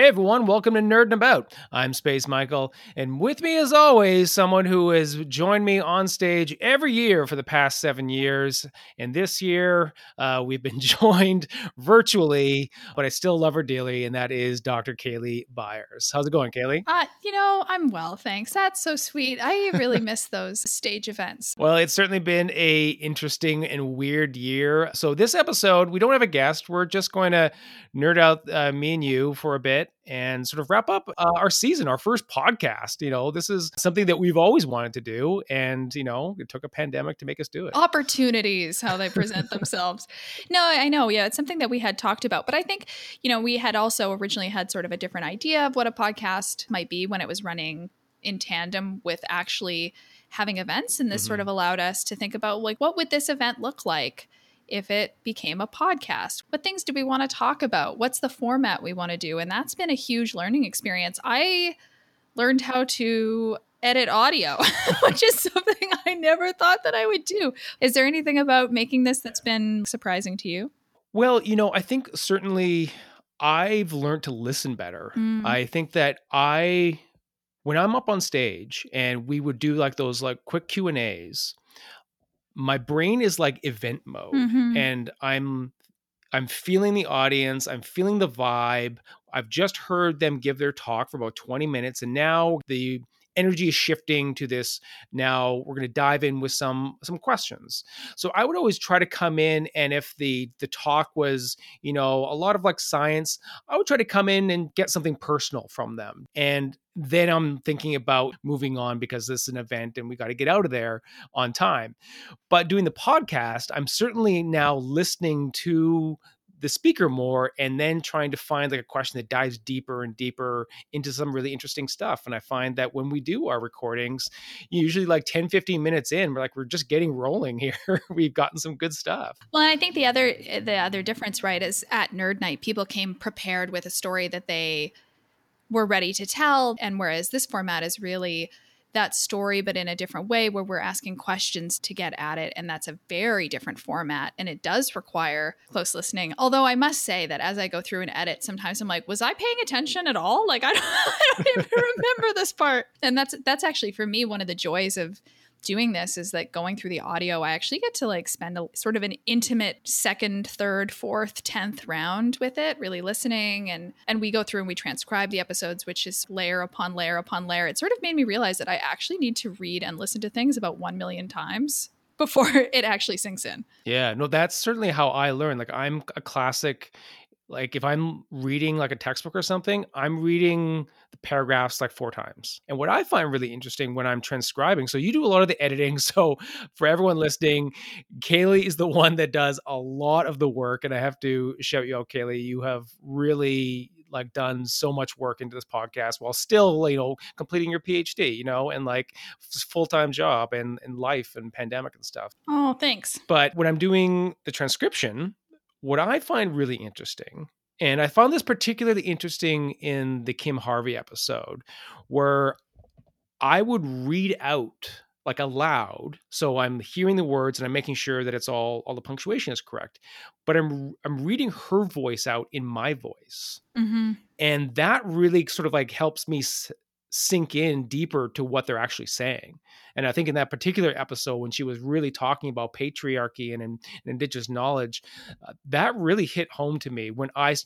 Hey everyone, welcome to Nerdin' About. I'm Space Michael, and with me as always, someone who has joined me on stage every year for the past seven years. And this year, uh, we've been joined virtually, but I still love her dearly, and that is Dr. Kaylee Byers. How's it going, Kaylee? Uh, you know, I'm well, thanks. That's so sweet. I really miss those stage events. Well, it's certainly been a interesting and weird year. So this episode, we don't have a guest. We're just going to nerd out uh, me and you for a bit and sort of wrap up uh, our season, our first podcast. You know, this is something that we've always wanted to do. And, you know, it took a pandemic to make us do it. Opportunities, how they present themselves. No, I know. Yeah, it's something that we had talked about. But I think, you know, we had also originally had sort of a different idea of what a podcast might be when it was running in tandem with actually having events. And this mm-hmm. sort of allowed us to think about, like, what would this event look like? If it became a podcast? What things do we want to talk about? What's the format we want to do? And that's been a huge learning experience. I learned how to edit audio, which is something I never thought that I would do. Is there anything about making this that's been surprising to you? Well, you know, I think certainly I've learned to listen better. Mm. I think that I when I'm up on stage and we would do like those like quick Q&As, my brain is like event mode mm-hmm. and i'm i'm feeling the audience i'm feeling the vibe i've just heard them give their talk for about 20 minutes and now the energy is shifting to this now we're going to dive in with some some questions. So i would always try to come in and if the the talk was you know a lot of like science i would try to come in and get something personal from them. And then i'm thinking about moving on because this is an event and we got to get out of there on time. But doing the podcast i'm certainly now listening to the speaker more and then trying to find like a question that dives deeper and deeper into some really interesting stuff and i find that when we do our recordings usually like 10 15 minutes in we're like we're just getting rolling here. We've gotten some good stuff. Well i think the other eh, the other difference right is at nerd night people came prepared with a story that they were ready to tell and whereas this format is really that story, but in a different way where we're asking questions to get at it. And that's a very different format. And it does require close listening. Although I must say that as I go through and edit, sometimes I'm like, was I paying attention at all? Like, I don't, I don't even remember this part. And that's, that's actually for me, one of the joys of doing this is that going through the audio, I actually get to like spend a sort of an intimate second, third, fourth, tenth round with it, really listening. And and we go through and we transcribe the episodes, which is layer upon layer upon layer. It sort of made me realize that I actually need to read and listen to things about one million times before it actually sinks in. Yeah, no, that's certainly how I learn. Like I'm a classic like if I'm reading like a textbook or something, I'm reading the paragraphs like four times. And what I find really interesting when I'm transcribing, so you do a lot of the editing. So for everyone listening, Kaylee is the one that does a lot of the work. And I have to shout you out, Kaylee. You have really like done so much work into this podcast while still, you know, completing your PhD, you know, and like full time job and, and life and pandemic and stuff. Oh, thanks. But when I'm doing the transcription, what I find really interesting, and I found this particularly interesting in the Kim Harvey episode, where I would read out like aloud so i'm hearing the words and i'm making sure that it's all all the punctuation is correct but i'm i'm reading her voice out in my voice mm-hmm. and that really sort of like helps me sink in deeper to what they're actually saying. And I think in that particular episode, when she was really talking about patriarchy and, and, and indigenous knowledge, uh, that really hit home to me when I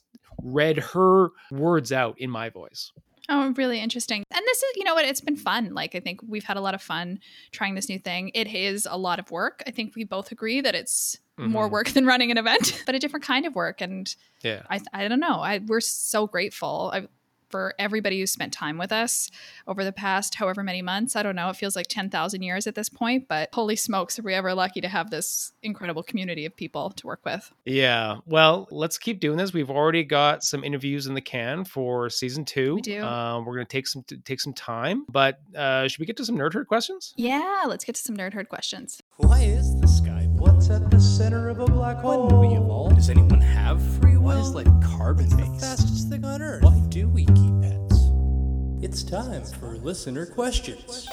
read her words out in my voice. Oh, really interesting. And this is, you know what, it's been fun. Like, I think we've had a lot of fun trying this new thing. It is a lot of work. I think we both agree that it's mm-hmm. more work than running an event, but a different kind of work. And yeah, I, I don't know. I, we're so grateful. I, for everybody who spent time with us over the past however many months. I don't know, it feels like 10,000 years at this point, but holy smokes, are we ever lucky to have this incredible community of people to work with. Yeah. Well, let's keep doing this. We've already got some interviews in the can for season two. We do. Um, we're going to take some take some time, but uh, should we get to some nerd herd questions? Yeah, let's get to some nerd herd questions. Why is the sky What's at the center of a black hole? When we evolve? Does anyone have free will? What is like carbon based? The fastest thing on Earth. Why do we keep pets? It's time for listener questions.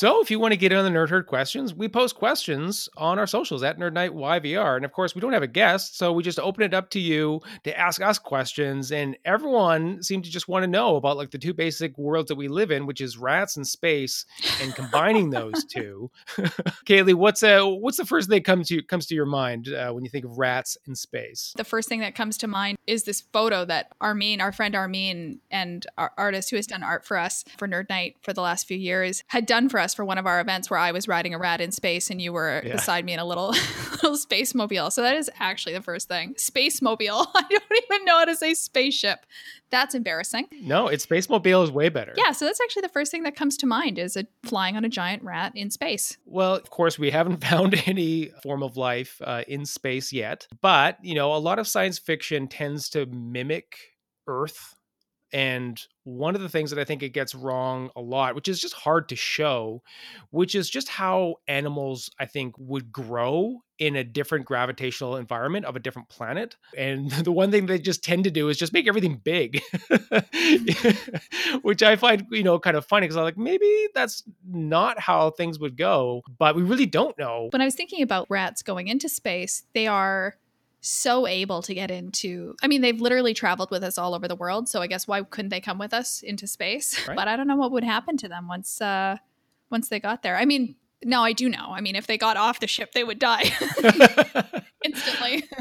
So if you want to get in on the Nerd Herd questions, we post questions on our socials at Nerd Night YVR. And of course, we don't have a guest, so we just open it up to you to ask us questions. And everyone seemed to just want to know about like the two basic worlds that we live in, which is rats and space, and combining those two. Kaylee, what's uh, what's the first thing that comes to comes to your mind uh, when you think of rats in space? The first thing that comes to mind is this photo that Armin, our friend Armin, and our artist who has done art for us for Nerd Night for the last few years, had done for us for one of our events where I was riding a rat in space and you were Yeah. beside me in a little little space mobile. So that is actually the first thing. Space mobile. I don't even know how to say spaceship. That's embarrassing. No, it's Space Mobile is way better. Yeah, so that's actually the first thing that comes to mind is a flying on a giant rat in space. Well, of course, we haven't found any form of life uh, in space yet, but you know, a lot of science fiction tends to mimic Earth. And one of the things that I think it gets wrong a lot, which is just hard to show, which is just how animals, I think, would grow in a different gravitational environment of a different planet. And the one thing they just tend to do is just make everything big, which I find, you know, kind of funny because I'm like, maybe that's not how things would go, but we really don't know. When I was thinking about rats going into space, they are so able to get into I mean, they've literally traveled with us all over the world, so I guess why couldn't they come with us into space? Right. But I don't know what would happen to them once uh once they got there. I mean, no, I do know. I mean, if they got off the ship, they would die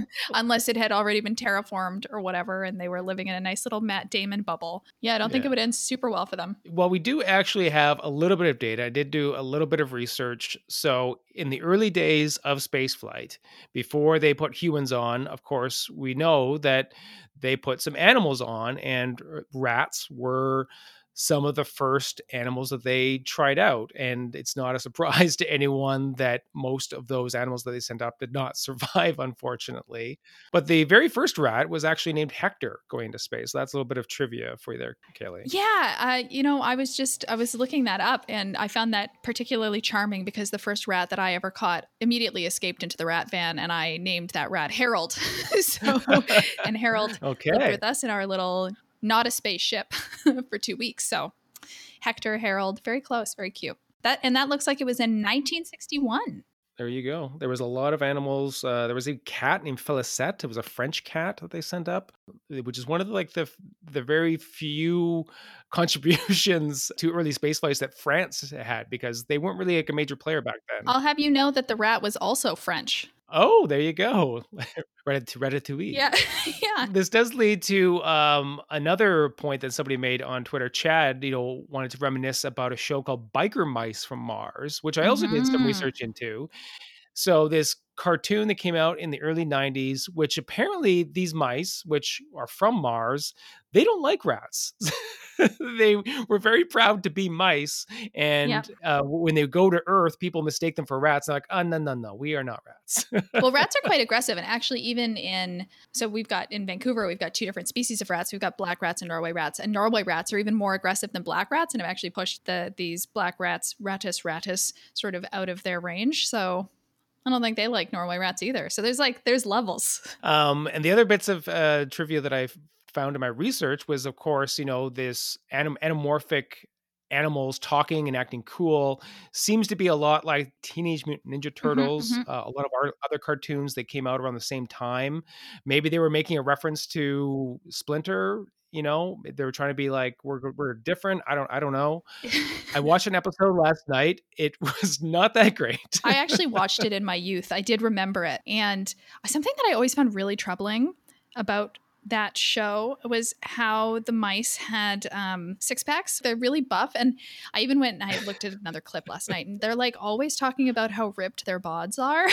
unless it had already been terraformed or whatever, and they were living in a nice little Matt Damon bubble. Yeah, I don't think it would end super well for them. well, we do actually have a little bit of data. I did do a little bit of research. So, in the early days of spaceflight, before they put humans on, of course, we know that they put some animals on, and uh, rats were some of the first animals that they tried out. And it's not a surprise to anyone that most of those animals that they sent up did not survive, unfortunately. But the very first rat was actually named Hector going into space. That's a little bit of trivia for you there, Kaylee. Yeah, uh, you know, I was just I was looking that up, and I found that particularly charming because the first rat that I ever caught immediately escaped into the rat van, and I named that rat Harold. so, and Harold lived with us in our little not a spaceship for two weeks. So, Hector, Harold, very close, very cute. That and that looks like it was in 1961. There you go. There was a lot of animals. Uh, there was a cat named Felicette. It was a French cat that they sent up, which is one of the like the the very few contributions to early space flights that France had because they weren't really like a major player back then. I'll have you know that the rat was also French. Oh, there you go. Ratat- Ratatouille. Yeah, yeah. This does lead to um, another point that somebody made on Twitter. Chad, you know, wanted to reminisce about a show called Biker Mice from Mars, which I also did some Mhm. research into. So this cartoon that came out in the early 90s, which apparently these mice, which are from Mars, they don't like rats. they were very proud to be mice. And Yep. uh, when they go to Earth, people mistake them for rats. They're like, oh, no, no, no, we are not rats. well, rats are quite aggressive, and actually, even in so we've got in Vancouver, we've got two different species of rats. We've got black rats and Norway rats, and Norway rats are even more aggressive than black rats, and have actually pushed the these black rats, Rattus ratus, sort of out of their range. So I don't think they like Norway rats either. So there's like there's levels. Um, and the other bits of uh, trivia that I found in my research was, of course, you know, this anim- anamorphic animals talking and acting cool seems to be a lot like Teenage Mutant Ninja Turtles. mhm. Uh, a lot of our other cartoons that came out around the same time. Maybe they were making a reference to Splinter. You know, they were trying to be like we're we're different. I don't I don't know. I watched an episode last night. It was not that great. I actually watched it in my youth. I did remember it. And uh, something that I always found really troubling about that show was how the mice had um, six packs. They're really buff. And I even went and I looked at another clip last night and they're like always talking about how ripped their bods are.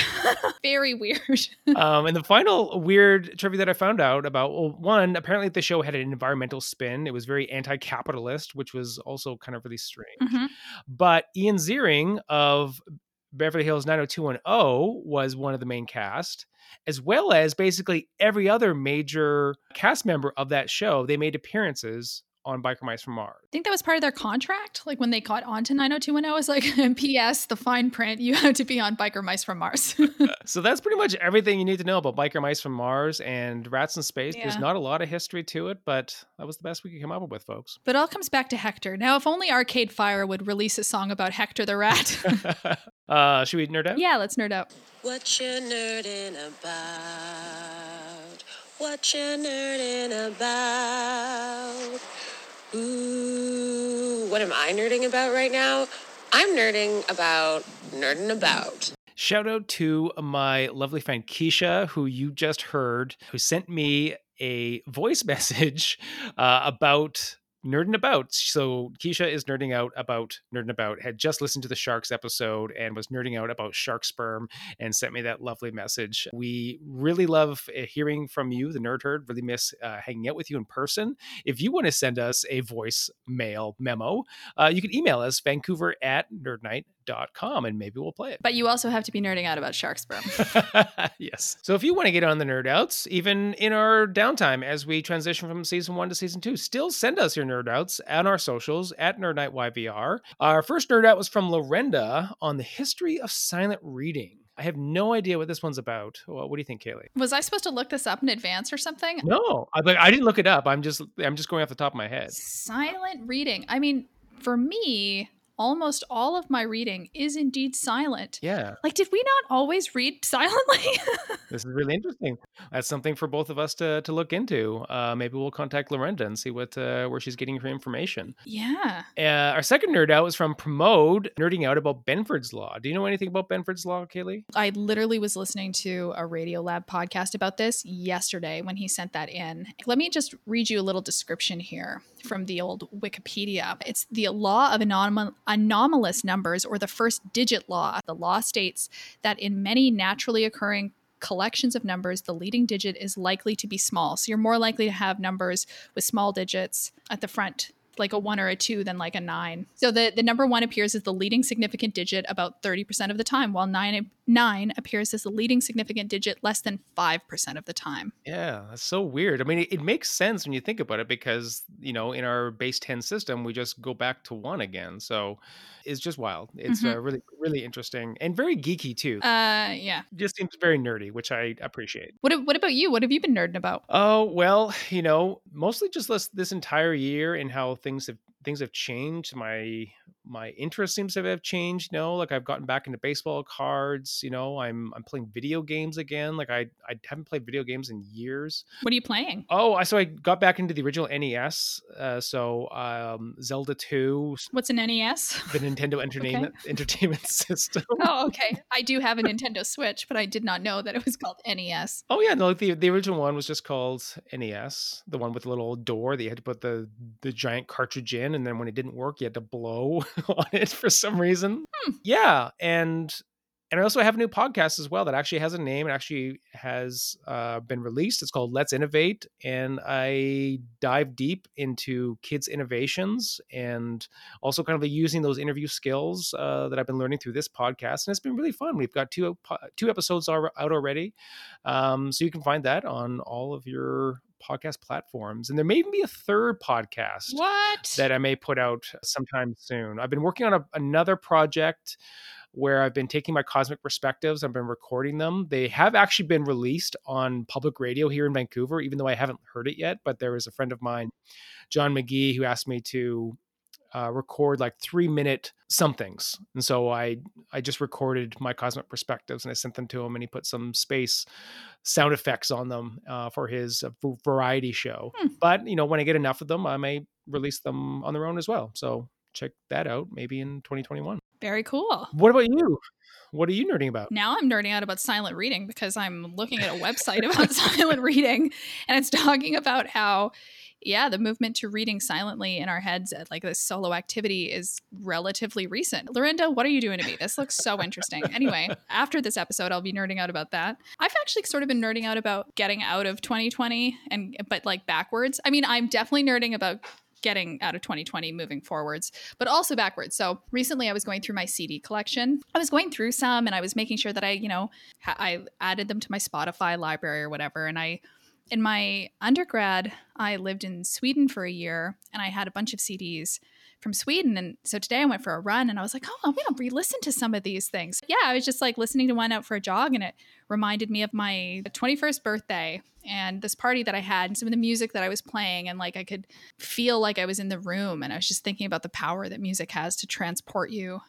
Very weird. um, and the final weird trivia that I found out about well, one, apparently the show had an environmental spin. It was very anti capitalist, which was also kind of really strange. Mhm. But Ian Ziering of Beverly Hills 90210 was one of the main cast, as well as basically every other major cast member of that show. They made appearances on Biker Mice from Mars. I think that was part of their contract. Like when they got onto 90210, it was like, P.S. The fine print, you have to be on Biker Mice from Mars. so that's pretty much everything you need to know about Biker Mice from Mars and Rats in Space. There's not a lot of history to it, but that was the best we could come up with, folks. but it all comes back to Hector. Now, if only Arcade Fire would release a song about Hector the Rat. uh, should we nerd out? yeah, let's nerd out. What you nerding about? What you nerding about? Ooh, what am I nerding about right now? I'm nerding about nerding about. Shout out to my lovely friend Keisha, who you just heard, who sent me a voice message uh, about nerding about. So Keisha is nerding out about nerding about, had just listened to the Sharks episode and was nerding out about shark sperm and sent me that lovely message. We really love uh, hearing from you, the Nerd Herd, really miss uh, hanging out with you in person. If you want to send us a voice mail memo, uh, you can email us, vancouver at nerdnight.com, and maybe we'll play it. But you also have to be nerding out about shark sperm. yes. So if you want to get on the nerd outs, even in our downtime as we transition from season one to season two, still send us your nerd outs on our socials at Nerd Night YVR. Our first nerd out was from Lorenda on the history of silent reading. I have no idea what this one's about. Well, what do you think, Kaylee? Was I supposed to look this up in advance or something? No, I, like, I didn't look it up. I'm just I'm just going off the top of my head. Silent reading. I mean, for me, almost all of my reading is indeed silent. Yeah, Like, did we not always read silently? this is really interesting. That's something for both of us to to look into. Uh, maybe we'll contact Lorenda and see what uh, where she's getting her information. yeah. Uh, our second nerd out was from Promote, nerding out about Benford's Law. Do you know anything about Benford's Law, Kaylee? I literally was listening to a Radio Lab podcast about this yesterday when he sent that in. Let me just read you a little description here from the old Wikipedia. It's the law of anom- anomalous numbers or the first digit law. The law states that in many naturally occurring collections of numbers, the leading digit is likely to be small. So you're more likely to have numbers with small digits at the front like a one or a two than like a nine. So the, the number one appears as the leading significant digit about 30% of the time, while nine nine appears as the leading significant digit less than 5% of the time. Yeah, that's so weird. I mean, it, it makes sense when you think about it because, you know, in our base 10 system, we just go back to one again. So it's just wild. It's uh, really, really interesting and very geeky too. Uh yeah. just seems very nerdy, which I appreciate. What what about you? What have you been nerding about? Oh well, you know, mostly just this this entire year and how things have things have changed. My my interest seems to have changed. You know, like I've gotten back into baseball cards. You know, I'm I'm playing video games again. Like I I haven't played video games in years. What are you playing? Oh, I so I got back into the original NES. Uh, so um, Zelda Two, What's an NES? the Nintendo Entertainment Entertainment System. oh, okay. I do have a Nintendo Switch, but I did not know that it was called NES. Oh yeah, no, like the the original one was just called NES, the one with the little door that you had to put the the giant cartridge in, and then when it didn't work, you had to blow on it for some reason. Yeah, and and I also have a new podcast as well that actually has a name. It actually has uh, been released. It's called Let's Innovate, and I dive deep into kids' innovations and also kind of using those interview skills uh, that I've been learning through this podcast, and it's been really fun. We've got two po- two episodes are out already, um, so you can find that on all of your podcast platforms, and there may even be a third podcast What? that I may put out sometime soon. I've been working on a, another project where I've been taking my cosmic perspectives. I've been recording them. They have actually been released on public radio here in Vancouver, even though I haven't heard it yet. But there was a friend of mine, John McGee, who asked me to uh, record like three minute somethings, and so I I just recorded my cosmic perspectives and I sent them to him, and he put some space sound effects on them uh, for his uh, variety show. Hmm. But you know, when I get enough of them, I may release them on their own as well. So check that out maybe in 2021. Very cool. What about you? What are you nerding about? Now I'm nerding out about silent reading because I'm looking at a website about silent reading and it's talking about how yeah, the movement to reading silently in our heads at like this solo activity is relatively recent. Lorinda, what are you doing to me? This looks so interesting. Anyway, after this episode, I'll be nerding out about that. I've actually sort of been nerding out about getting out of 2020 and but like backwards. I mean, I'm definitely nerding about getting out of 2020 moving forwards but also backwards. So recently i was going through my cd collection. I was going through some and i was making sure that i you know ha- i added them to my spotify library or whatever. And i In my undergrad, I lived in Sweden for a year and I had a bunch of CDs from Sweden. And so today I went for a run and I was like, oh, I'm going to re listen to some of these things. Yeah, I was just like listening to one out for a jog and it reminded me of my 21st birthday and this party that I had and some of the music that I was playing. And like I could feel like I was in the room and I was just thinking about the power that music has to transport you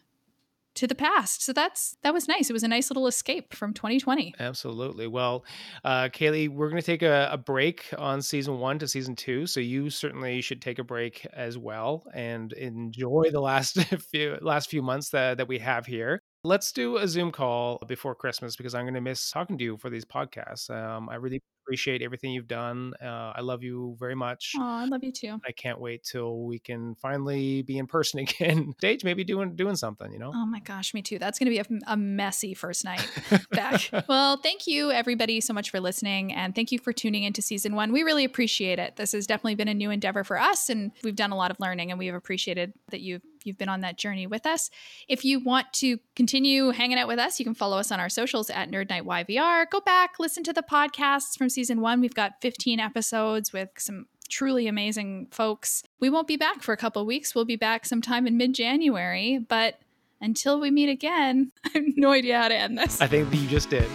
to the past. So that's that was nice. It was a nice little escape from 2020. Absolutely. Well, uh, Kaylee, we're going to take a, a, break on season one to season two, so you certainly should take a break as well and enjoy the last few last few months that that we have here. Let's do a Zoom call before Christmas because I'm going to miss talking to you for these podcasts. Um, I really appreciate everything you've done. Uh, I love you very much. Oh, I love you too. I can't wait till we can finally be in person again. Stage, maybe doing doing something, you know? Oh my gosh, me too. That's going to be a, a, messy first night back. well, thank you everybody so much for listening, and thank you for tuning into season one. We really appreciate it. This has definitely been a new endeavor for us, and we've done a lot of learning, and we've appreciated that you've you've been on that journey with us. If you want to continue hanging out with us, you can follow us on our socials at Nerd Night YVR. Go back, listen to the podcasts from season one. We've got 15 episodes with some truly amazing folks. We won't be back for a couple weeks. We'll be back sometime in mid January, but until we meet again, I have no idea how to end this. I think you just did.